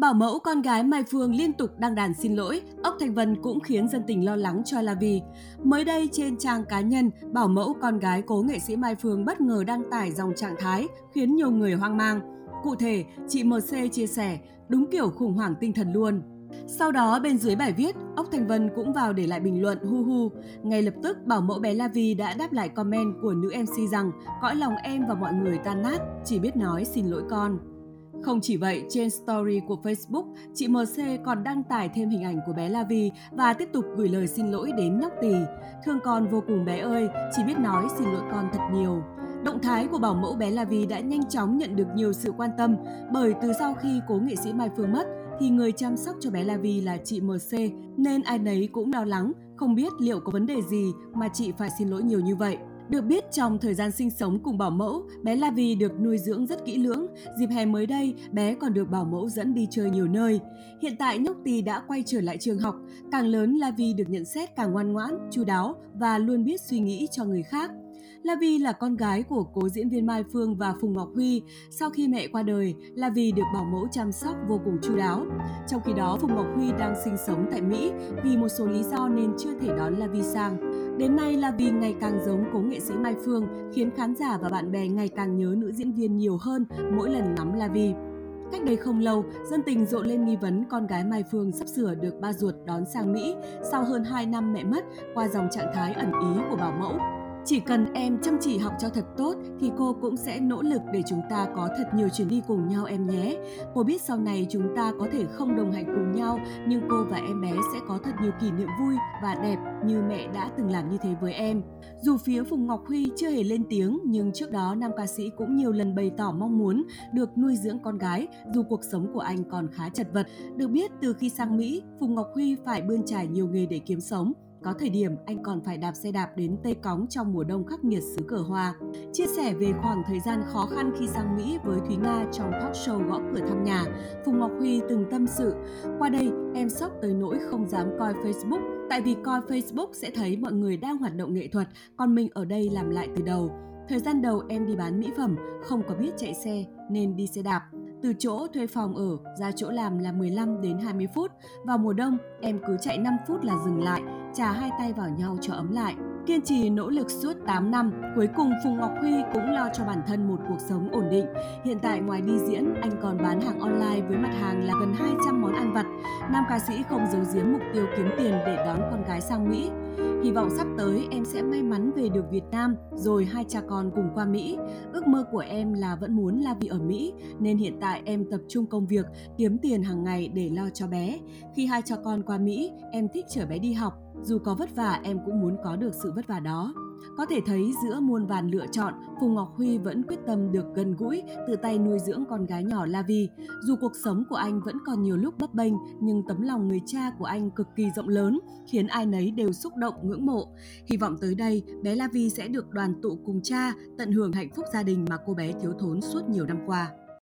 Bảo mẫu con gái Mai Phương liên tục đăng đàn xin lỗi, ốc Thanh Vân cũng khiến dân tình lo lắng cho La Vi. Mới đây trên trang cá nhân, bảo mẫu con gái cố nghệ sĩ Mai Phương bất ngờ đăng tải dòng trạng thái khiến nhiều người hoang mang. Cụ thể, chị MC chia sẻ, đúng kiểu khủng hoảng tinh thần luôn. Sau đó bên dưới bài viết, ốc Thanh Vân cũng vào để lại bình luận hu hu. Ngay lập tức bảo mẫu bé La Vi đã đáp lại comment của nữ MC rằng cõi lòng em và mọi người tan nát, chỉ biết nói xin lỗi con. Không chỉ vậy, trên story của Facebook, chị MC còn đăng tải thêm hình ảnh của bé La Vi và tiếp tục gửi lời xin lỗi đến nhóc tỳ. Thương con vô cùng bé ơi, chỉ biết nói xin lỗi con thật nhiều. Động thái của bảo mẫu bé La Vi đã nhanh chóng nhận được nhiều sự quan tâm bởi từ sau khi cố nghệ sĩ Mai Phương mất thì người chăm sóc cho bé La Vi là chị MC nên ai nấy cũng lo lắng, không biết liệu có vấn đề gì mà chị phải xin lỗi nhiều như vậy. Được biết trong thời gian sinh sống cùng bảo mẫu, bé La Vi được nuôi dưỡng rất kỹ lưỡng. Dịp hè mới đây, bé còn được bảo mẫu dẫn đi chơi nhiều nơi. Hiện tại nhóc Tì đã quay trở lại trường học. Càng lớn, La Vi được nhận xét càng ngoan ngoãn, chu đáo và luôn biết suy nghĩ cho người khác. La Vi là con gái của cố diễn viên Mai Phương và Phùng Ngọc Huy. Sau khi mẹ qua đời, La Vi được bảo mẫu chăm sóc vô cùng chu đáo. Trong khi đó, Phùng Ngọc Huy đang sinh sống tại Mỹ vì một số lý do nên chưa thể đón La Vi sang. Đến nay, là vì ngày càng giống cố nghệ sĩ Mai Phương, khiến khán giả và bạn bè ngày càng nhớ nữ diễn viên nhiều hơn mỗi lần ngắm La Vi. Cách đây không lâu, dân tình rộ lên nghi vấn con gái Mai Phương sắp sửa được ba ruột đón sang Mỹ sau hơn 2 năm mẹ mất qua dòng trạng thái ẩn ý của bảo mẫu. Chỉ cần em chăm chỉ học cho thật tốt thì cô cũng sẽ nỗ lực để chúng ta có thật nhiều chuyến đi cùng nhau em nhé. Cô biết sau này chúng ta có thể không đồng hành cùng nhau nhưng cô và em bé sẽ có thật nhiều kỷ niệm vui và đẹp như mẹ đã từng làm như thế với em. Dù phía Phùng Ngọc Huy chưa hề lên tiếng nhưng trước đó nam ca sĩ cũng nhiều lần bày tỏ mong muốn được nuôi dưỡng con gái dù cuộc sống của anh còn khá chật vật. Được biết từ khi sang Mỹ, Phùng Ngọc Huy phải bươn trải nhiều nghề để kiếm sống có thời điểm anh còn phải đạp xe đạp đến Tây Cóng trong mùa đông khắc nghiệt xứ cờ hoa. Chia sẻ về khoảng thời gian khó khăn khi sang Mỹ với Thúy Nga trong talk show gõ cửa thăm nhà, Phùng Ngọc Huy từng tâm sự, qua đây em sốc tới nỗi không dám coi Facebook tại vì coi Facebook sẽ thấy mọi người đang hoạt động nghệ thuật, còn mình ở đây làm lại từ đầu. Thời gian đầu em đi bán mỹ phẩm, không có biết chạy xe nên đi xe đạp. Từ chỗ thuê phòng ở ra chỗ làm là 15 đến 20 phút. Vào mùa đông, em cứ chạy 5 phút là dừng lại, chà hai tay vào nhau cho ấm lại. Kiên trì nỗ lực suốt 8 năm, cuối cùng Phùng Ngọc Huy cũng lo cho bản thân một cuộc sống ổn định. Hiện tại ngoài đi diễn, anh còn bán hàng online với mặt hàng là gần 200 món ăn vặt. Nam ca sĩ không giấu giếm mục tiêu kiếm tiền để đón con gái sang Mỹ. Hy vọng sắp tới em sẽ may mắn về được Việt Nam rồi hai cha con cùng qua Mỹ. Ước mơ của em là vẫn muốn là Vi ở Mỹ nên hiện tại em tập trung công việc, kiếm tiền hàng ngày để lo cho bé. Khi hai cha con qua Mỹ, em thích chở bé đi học. Dù có vất vả em cũng muốn có được sự vất vả đó. Có thể thấy giữa muôn vàn lựa chọn, Phùng Ngọc Huy vẫn quyết tâm được gần gũi, tự tay nuôi dưỡng con gái nhỏ La Vi. Dù cuộc sống của anh vẫn còn nhiều lúc bấp bênh, nhưng tấm lòng người cha của anh cực kỳ rộng lớn, khiến ai nấy đều xúc động ngưỡng mộ. Hy vọng tới đây, bé La Vi sẽ được đoàn tụ cùng cha, tận hưởng hạnh phúc gia đình mà cô bé thiếu thốn suốt nhiều năm qua.